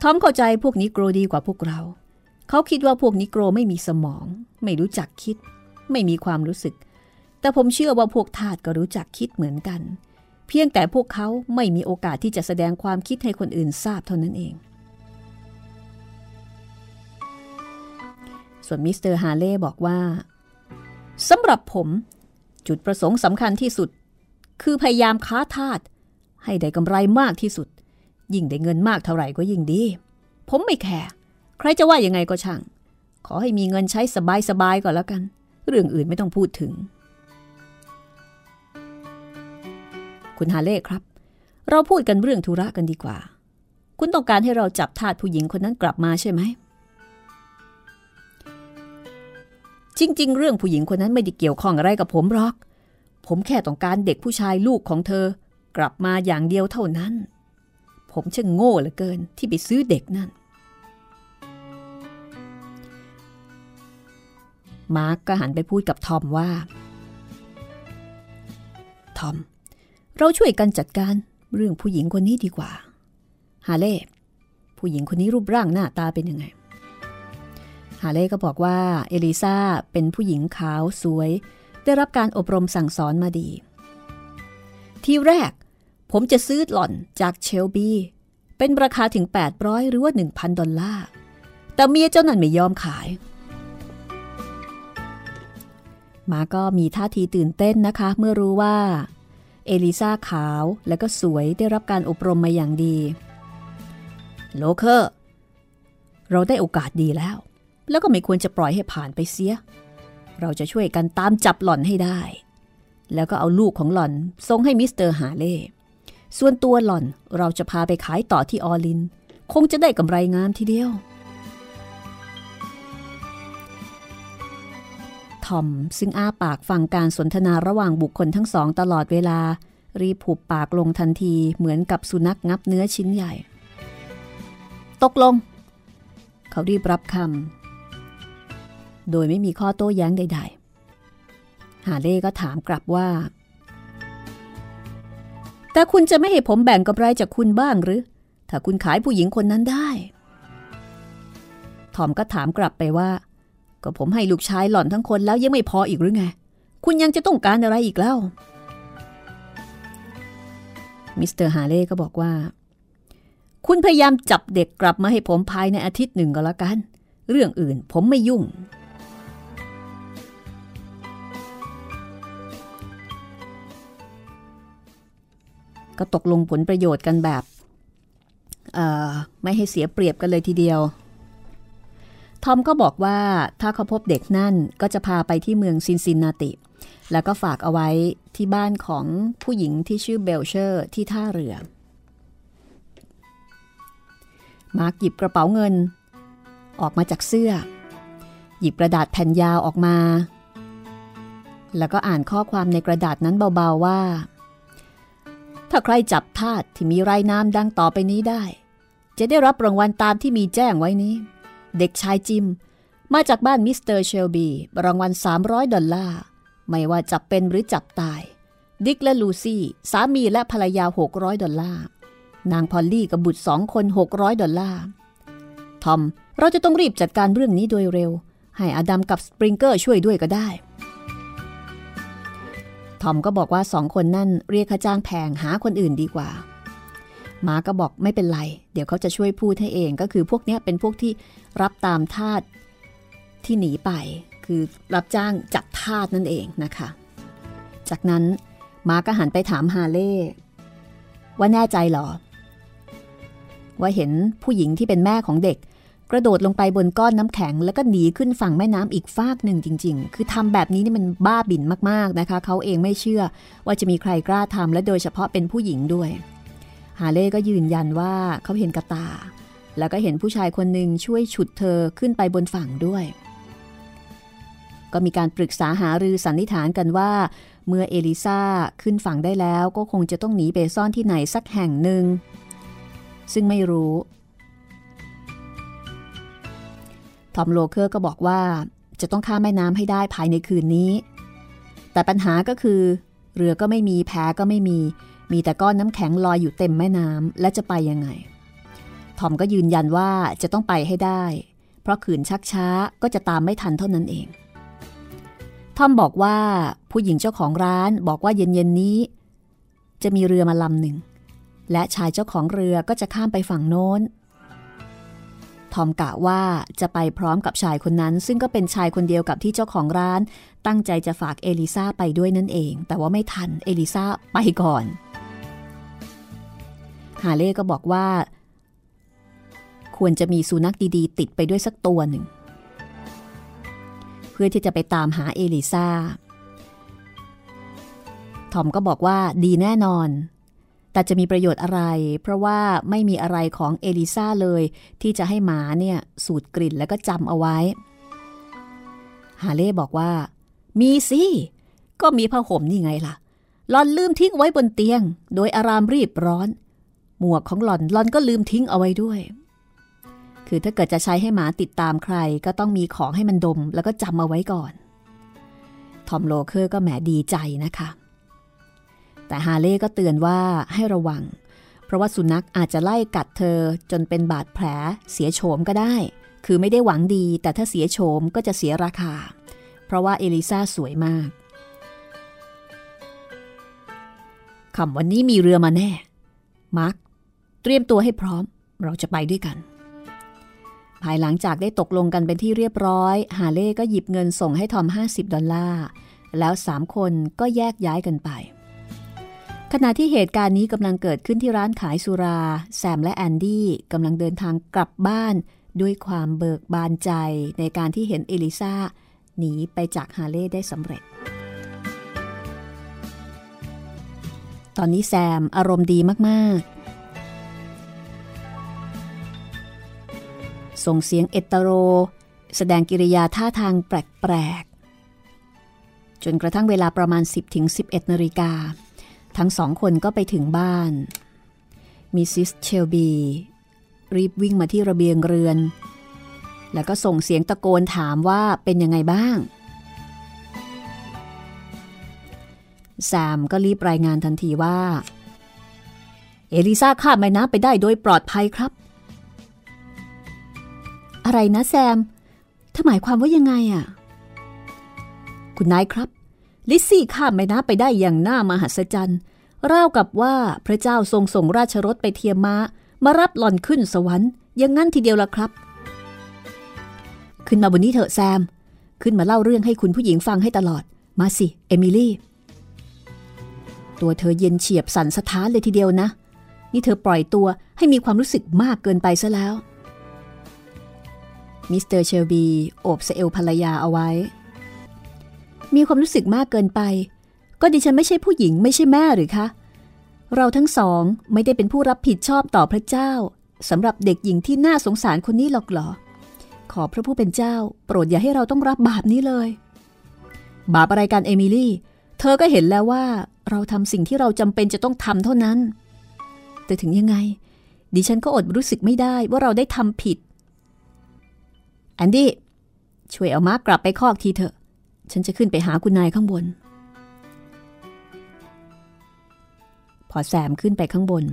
Speaker 2: ทอมเข้าใจพวกนิโกรดีกว่าพวกเรา เขาคิดว่าพวกนิโกรไม่มีสมอง ไม่รู้จักคิด ไม่มีความรู้สึก แต่ผมเชื่อว่าพวกทาสก็รู้จักคิดเหมือนกัน เพียงแต่พวกเขาไม่มีโอกาสที่จะแสดงความคิดให้คนอื่นทราบเท่านั้นเอง ส่วนมิสเตอร์ฮาเล่บอกว่าสำหรับผม จุดประสงค์สำคัญที่สุด คือพยายามค้าทาสให้ได้กำไรมากที่สุด ยิ่งได้เงินมากเท่าไหร่ก็ยิ่งดี ผมไม่แคร์ใครจะว่ายังไงก็ช่าง ขอให้มีเงินใช้สบายๆก่อนแล้วกัน เรื่องอื่นไม่ต้องพูดถึง คุณฮาเล่ครับ เราพูดกันเรื่องธุระกันดีกว่า คุณต้องการให้เราจับทาสผู้หญิงคนนั้นกลับมาใช่ไหม จริง ๆ เรื่องผู้หญิงคนนั้นไม่ได้เกี่ยวข้องอะไรกับผมหรอก ผมแค่ต้องการเด็กผู้ชายลูกของเธอ กลับมาอย่างเดียวเท่านั้น ผมช่างโง่เหลือเกินที่ไปซื้อเด็กนั่นมาร์กก็หันไปพูดกับทอมว่า ทอม เราช่วยกันจัดการเรื่องผู้หญิงคนนี้ดีกว่า ฮาเล่ ผู้หญิงคนนี้รูปร่างหน้าตาเป็นยังไง ฮาเล่ก็บอกว่าเอลิซาเป็นผู้หญิงขาวสวย ได้รับการอบรมสั่งสอนมาดี ทีแรก ผมจะซื้อหล่อนจากเชลบีเป็นราคาถึง 800 หรือว่า 1,000 ดอลลาร์ แต่เมียเจ้านั่นไม่ยอมขาย มาร์กก็มีท่าทีตื่นเต้นนะคะ เมื่อรู้ว่า เอลิซาขาวและก็สวยได้รับการอบรมมาอย่างดี โลเคอร์ เราได้โอกาสดีแล้ว แล้วก็ไม่ควรจะปล่อยให้ผ่านไปเสีย เราจะช่วยกันตามจับหล่อนให้ได้ แล้วก็เอาลูกของหล่อนส่งให้มิสเตอร์ฮาเล่ส่วนตัวหล่อนเราจะพาไปขายต่อที่ออลิน คงจะได้กำไรงามทีเดียว ทอม ซึ่งอ้าปากฟังการสนทนาระหว่างบุคคลทั้งสองตลอดเวลา รีบผูบปากลงทันทีเหมือนกับสุนัขงับเนื้อชิ้นใหญ่ ตกลง เขารีบรับคำโดยไม่มีข้อโต้แย้งใดๆฮาเล่ก็ถามกลับว่า แต่คุณจะไม่ให้ผมแบ่งกำไรจากคุณบ้างหรือ ถ้าคุณขายผู้หญิงคนนั้นได้ ทอมก็ถามกลับไปว่า ก็ผมให้ลูกชายหล่อนทั้งคนแล้วยังไม่พออีกหรือไง คุณยังจะต้องการอะไรอีกแล้วมิสเตอร์ฮาเล่ก็บอกว่า คุณพยายามจับเด็กกลับมาให้ผมภายในอาทิตย์หนึ่งก็แล้วกัน เรื่องอื่นผมไม่ยุ่ง ก็ตกลงผลประโยชน์กันแบบไม่ให้เสียเปรียบกันเลยทีเดียว ทอมก็บอกว่าถ้าเขาพบเด็กนั่นก็จะพาไปที่เมืองซินซินนาติ แล้วก็ฝากเอาไว้ที่บ้านของผู้หญิงที่ชื่อเบลเชอร์ที่ท่าเรือ มาร์กหยิบกระเป๋าเงิน ออกมาจากเสื้อ หยิบกระดาษแผ่นยาวออกมา แล้วก็อ่านข้อความในกระดาษนั้นเบาๆว่า ถ้าใครจับทาสที่มีไรายนามดังต่อไปนี้ได้ จะได้รับรางวัลตามที่มีแจ้งไว้นี้ เด็กชายจิม มาจากบ้านมิสเตอร์เชลบี รางวัล 300 ดอลลาร์ ไม่ว่าจับเป็นหรือจับตาย ดิกและลูซี่ สามีและภรรยา 600 ดอลลาร์ นางพอลลี่กับบุตรสองคน 600 ดอลลาร์ ทอม เราจะต้องรีบจัดการเรื่องนี้โดยเร็ว ให้อดัมกับสปริงเกอร์ช่วยด้วยก็ได้ ทอมก็บอกว่าสองคนนั่นเรียกค่าจ้างแพงหาคนอื่นดีกว่า มาร์กก็บอกไม่เป็นไร เดี๋ยวเขาจะช่วยพูดให้เองก็คือพวกนี้เป็นพวกที่รับตามทาสที่หนีไป คือรับจ้างจับทาสนั่นเองนะคะ จากนั้นมาก็หันไปถามฮาเล่ว่าแน่ใจหรอ ว่าเห็นผู้หญิงที่เป็นแม่ของเด็ก กระโดดลงไปบนก้อนน้ำแข็ง แล้วก็หนีขึ้นฝั่งแม่น้ำอีกฟากหนึ่งจริง ๆ คือทำแบบนี้นี่มันบ้าบิ่นมากๆนะคะ เขาเองไม่เชื่อว่าจะมีใครกล้าทำและโดยเฉพาะเป็นผู้หญิงด้วย ฮาเล่ก็ยืนยันว่าเขาเห็นกะตา แล้วก็เห็นผู้ชายคนหนึ่งช่วยฉุดเธอขึ้นไปบนฝั่งด้วย ก็มีการปรึกษาหารือสันนิษฐานกันว่า เมื่อเอลิซาขึ้นฝั่งได้แล้วก็คงจะต้องหนีไปซ่อนที่ไหนสักแห่งหนึ่ง ซึ่งไม่รู้ทอมโลเคอร์ก็บอกว่าจะต้องข้ามแม่น้ำให้ได้ภายในคืนนี้ แต่ปัญหาก็คือ เรือก็ไม่มีแพก็ไม่มี มีแต่ก้อนน้ำแข็งลอยอยู่เต็มแม่น้ำและจะไปยังไง ทอมก็ยืนยันว่าจะต้องไปให้ได้ เพราะขืนชักช้าก็จะตามไม่ทันเท่านั้นเอง ทอมบอกว่าผู้หญิงเจ้าของร้านบอกว่าเย็นๆนี้ จะมีเรือมาลำหนึ่ง และชายเจ้าของเรือก็จะข้ามไปฝั่งโน้น ทอมกะว่าจะไปพร้อมกับชายคนนั้น ซึ่งก็เป็นชายคนเดียวกับที่เจ้าของร้าน ตั้งใจจะฝากเอลิซาไปด้วยนั่นเอง แต่ว่าไม่ทันเอลิซาไปก่อน ฮาเล่ก็บอกว่า ควรจะมีสุนัขดีๆ ติดไปด้วยสักตัวหนึ่ง เพื่อที่จะไปตามหาเอลิซาทอมก็บอกว่าดีแน่นอน แต่จะมีประโยชน์อะไร เพราะว่าไม่มีอะไรของเอลิซาเลย ที่จะให้หมาเนี่ยสูดกลิ่นแล้วก็จำเอาไว้ ฮาเล่บอกว่า มีสิ ก็มีผ้าห่มนี่ไงล่ะหล่อนลืมทิ้งไว้บนเตียง ด้วยอารามรีบร้อน หมวกของหล่อนหล่อนก็ลืมทิ้งเอาไว้ด้วย คือถ้าเกิดจะใช้ให้หมาติดตามใครก็ต้องมีของให้มันดม แล้วก็จำเอาไว้ก่อน ทอมโลเคอร์ก็แหมดีใจนะคะ แต่ฮาเล่ก็เตือนว่าให้ระวัง เพราะว่าสุนัขอาจจะไล่กัดเธอจนเป็นบาดแผลเสียโฉมก็ได้ คือไม่ได้หวังดี แต่ถ้าเสียโฉมก็จะเสียราคา เพราะว่าเอลิซาสวยมากคำวันนี้มีเรือมาแน่ มาร์ค เตรียมตัวให้พร้อม เราจะไปด้วยกัน ภายหลังจากได้ตกลงกันเป็นที่เรียบร้อย ฮาเล่ก็หยิบเงินส่งให้ทอม 50 ดอลลาร์ แล้วสามคนก็แยกย้ายกันไป ขณะที่เหตุการณ์นี้กำลังเกิดขึ้นที่ร้านขายสุรา แซมและแอนดี้กำลังเดินทางกลับบ้านด้วยความเบิกบานใจในการที่เห็นเอลิซาหนีไปจากฮาเล่ได้สำเร็จ ตอนนี้แซมอารมณ์ดีมาก ๆ ส่งเสียงเอตโร แสดงกิริยาท่าทางแปลกๆ จนกระทั่งเวลาประมาณ 10-11นาฬิกา ทั้งสองคนก็ไปถึงบ้าน มิสซิสเชลบี รีบวิ่งมาที่ระเบียงเรือน แล้วก็ส่งเสียงตะโกนถามว่าเป็นยังไงบ้างแซมก็รีบรายงานทันทีว่า เอลิซาข้ามแม่น้ำไปได้โดยปลอดภัยครับ อะไรนะแซมถ้าหมายความว่ายังไงอะ คุณนายครับ ลิซซี่ข้ามแม่น้ำไปได้อย่างน่ามหัศจรรย์ราวกับว่าพระเจ้าทรงส่งราชรถไปเทียมมา้า มารับหล่อนขึ้นสวรรค์อย่างงั้นทีเดียวละครับ ขึ้นมาบนนี้เถอะแซม ขึ้นมาเล่าเรื่องให้คุณผู้หญิงฟังให้ตลอด มาสิ เอมิลี่ ตัวเธอเย็นเฉียบสันสะท้านเลยทีเดียวนะ นี่เธอปล่อยตัวให้มีความรู้สึกมากเกินไปซะแล้ว มิสเตอร์เชลบีโอบเอวภรรยาเอาไว้ มีความรู้สึกมากเกินไป ก็ดิฉันไม่ใช่ผู้หญิงไม่ใช่แม่หรือคะ เราทั้งสองไม่ได้เป็นผู้รับผิดชอบต่อพระเจ้าสำหรับเด็กหญิงที่น่าสงสารคนนี้หรอกเหรอ ขอพระผู้เป็นเจ้า โปรดอย่าให้เราต้องรับบาปนี้เลย บาปอะไรกันเอมิลี่ เธอก็เห็นแล้วว่าเราทำสิ่งที่เราจำเป็นจะต้องทำเท่านั้น แต่ถึงยังไง ดิฉันก็อดรู้สึกไม่ได้ว่าเราได้ทำผิด แอนดี้ช่วยเอามาร์กกลับไปคอกทีเถอะ ฉันจะขึ้นไปหาคุณนายข้างบน พอแซมขึ้นไปข้างบน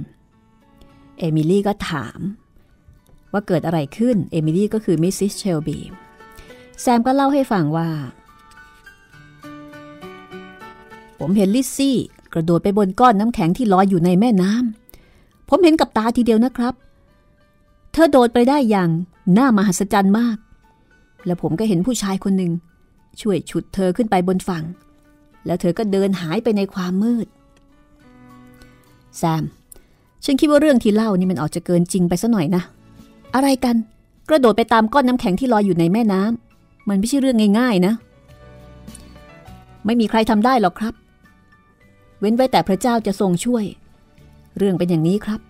Speaker 2: เอมิลี่ก็ถาม ว่าเกิดอะไรขึ้น เอมิลี่ก็คือมิสซิสเชลบีแซมก็เล่าให้ฟังว่า ผมเห็นลิซซี่กระโดดไปบนก้อนน้ำแข็งที่ลอยอยู่ในแม่น้ำผมเห็นกับตาทีเดียวนะครับ เธอโดดไปได้อย่างน่ามหัศจรรย์มาก แล้วผมก็เห็นผู้ชายคนหนึ่งช่วยฉุดเธอขึ้นไปบนฝั่ง แล้วเธอก็เดินหายไปในความมืด แซม ฉันคิดว่าเรื่องที่เล่านี่มันออกจะเกินจริงไปซะหน่อยนะ อะไรกัน กระโดดไปตามก้อนน้ำแข็งที่ลอยอยู่ในแม่น้ำมันไม่ใช่เรื่องง่ายๆนะ ไม่มีใครทำได้หรอกครับ เว้นไว้แต่พระเจ้าจะทรงช่วย เรื่องเป็นอย่างนี้ครับ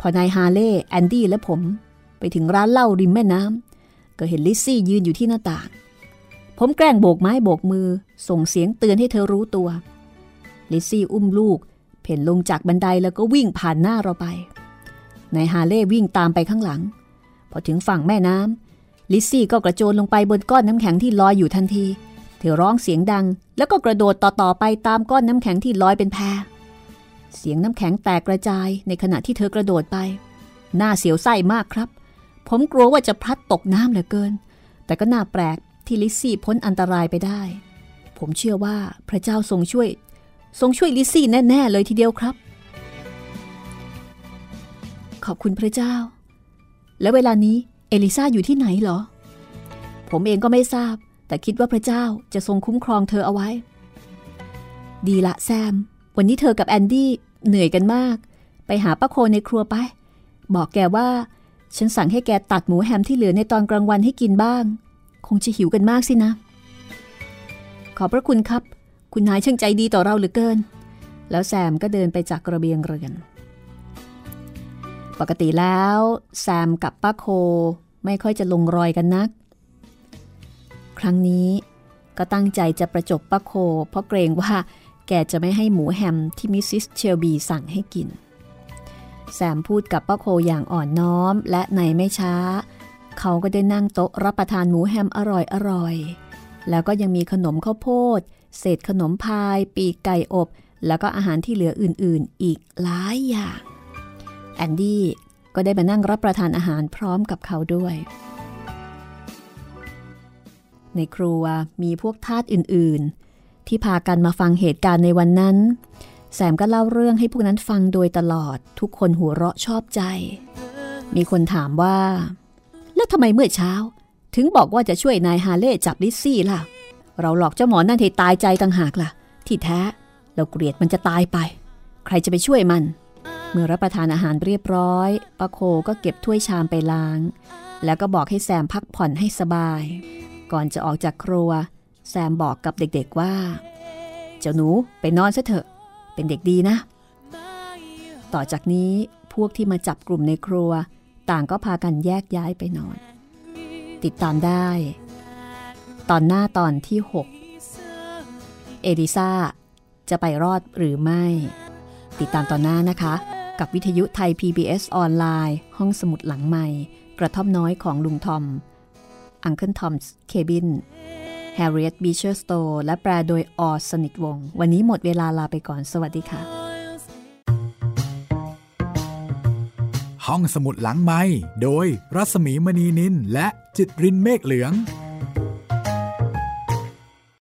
Speaker 2: พอนายฮาเล่แอนดี้และผม ไปถึงร้านเหล้าริมแม่น้ำ ก็เห็นลิซซี่ยืนอยู่ที่หน้าต่าง ผมแกล้งโบกไม้โบกมือ ส่งเสียงเตือนให้เธอรู้ตัว ลิซซี่อุ้มลูก เผ่นลงจากบันไดแล้วก็วิ่งผ่านหน้าเราไป นายฮาเล่วิ่งตามไปข้างหลัง พอถึงฝั่งแม่น้ำลิซซี่ก็กระโจนลงไปบนก้อนน้ำแข็งที่ลอยอยู่ทันที เธอร้องเสียงดัง แล้วก็กระโดดต่อๆไปตามก้อนน้ำแข็งที่ลอยเป็นแพเสียงน้ำแข็งแตกกระจายในขณะที่เธอกระโดดไป หน้าเสียวไส้มากครับ ผมกลัวว่าจะพลัดตกน้ำเหลือเกิน แต่ก็น่าแปลกที่ลิซซี่พ้นอันตรายไปได้ ผมเชื่อว่าพระเจ้าทรงช่วย ทรงช่วยลิซซี่แน่ ๆ เลยทีเดียวครับ ขอบคุณพระเจ้า แล้วเวลานี้เอลิซาอยู่ที่ไหนเหรอ ผมเองก็ไม่ทราบ แต่คิดว่าพระเจ้าจะทรงคุ้มครองเธอเอาไว้ ดีละแซม วันนี้เธอกับแอนดี้เหนื่อยกันมาก ไปหาป้าโคในครัวไป บอกแกว่า ฉันสั่งให้แกตัดหมูแฮมที่เหลือในตอนกลางวันให้กินบ้าง คงจะหิวกันมากสินะ ขอบพระคุณครับ คุณนายช่างใจดีต่อเราเหลือเกิน แล้วแซมก็เดินไปจากกระเบียงเรือน ปกติแล้วแซมกับป้าโคไม่ค่อยจะลงรอยกันนัก ครั้งนี้ก็ตั้งใจจะประจบป้าโค เพราะเกรงว่าแกจะไม่ให้หมูแฮมที่มิสซิสเชลบีสั่งให้กิน แซมพูดกับป้าโคอย่างอ่อนน้อม และในไม่ช้า เขาก็ได้นั่งโต๊ะรับประทานหมูแฮมอร่อยอร่อยแล้วก็ยังมีขนมข้าวโพด เศษขนมพาย ปีกไก่อบ แล้วก็อาหารที่เหลืออื่นๆ อีกหลายอย่าง แอนดี้ก็ได้มานั่งรับประทานอาหารพร้อมกับเขาด้วย ในครัวมีพวกทาสอื่นๆ ที่พากันมาฟังเหตุการณ์ในวันนั้น แซมก็เล่าเรื่องให้พวกนั้นฟังโดยตลอดทุกคนหัวเราะชอบใจ มีคนถามว่า แล้วทำไมเมื่อเช้า ถึงบอกว่าจะช่วยนายฮาเล่จับลิซซี่ล่ะ เราหลอกเจ้าหมอนั่นให้ตายใจต่างหากล่ะ ที่แท้ เราเกลียดมันจะตายไป ใครจะไปช่วยมัน เมื่อรับประทานอาหารเรียบร้อยป้าโคก็เก็บถ้วยชามไปล้าง แล้วก็บอกให้แซมพักผ่อนให้สบาย ก่อนจะออกจากครัว แซมบอกกับเด็กๆว่า เจ้าหนูไปนอนซะเถอะ เป็นเด็กดีนะ ต่อจากนี้พวกที่มาจับกลุ่มในครัว ต่างก็พากันแยกย้ายไปนอน ติดตามได้ ตอนหน้าตอนที่ 6 เอลิซาจะไปรอดหรือไม่ ติดตามตอนหน้านะคะ กับวิทยุไทย PBS ออนไลน์ ห้องสมุดหลังใหม่ กระท่อมน้อยของลุงทอม Uncle Tom's Cabin แฮร์เรียตบีเชอร์สโตว์และแปลโดยอ. สนิทวงศ์ วันนี้หมดเวลาลาไปก่อน สวัสดีค่ะ
Speaker 1: ห้องสมุดหลังไม้โดยรัศมีมณีนินและจิตรินเมฆเหลือง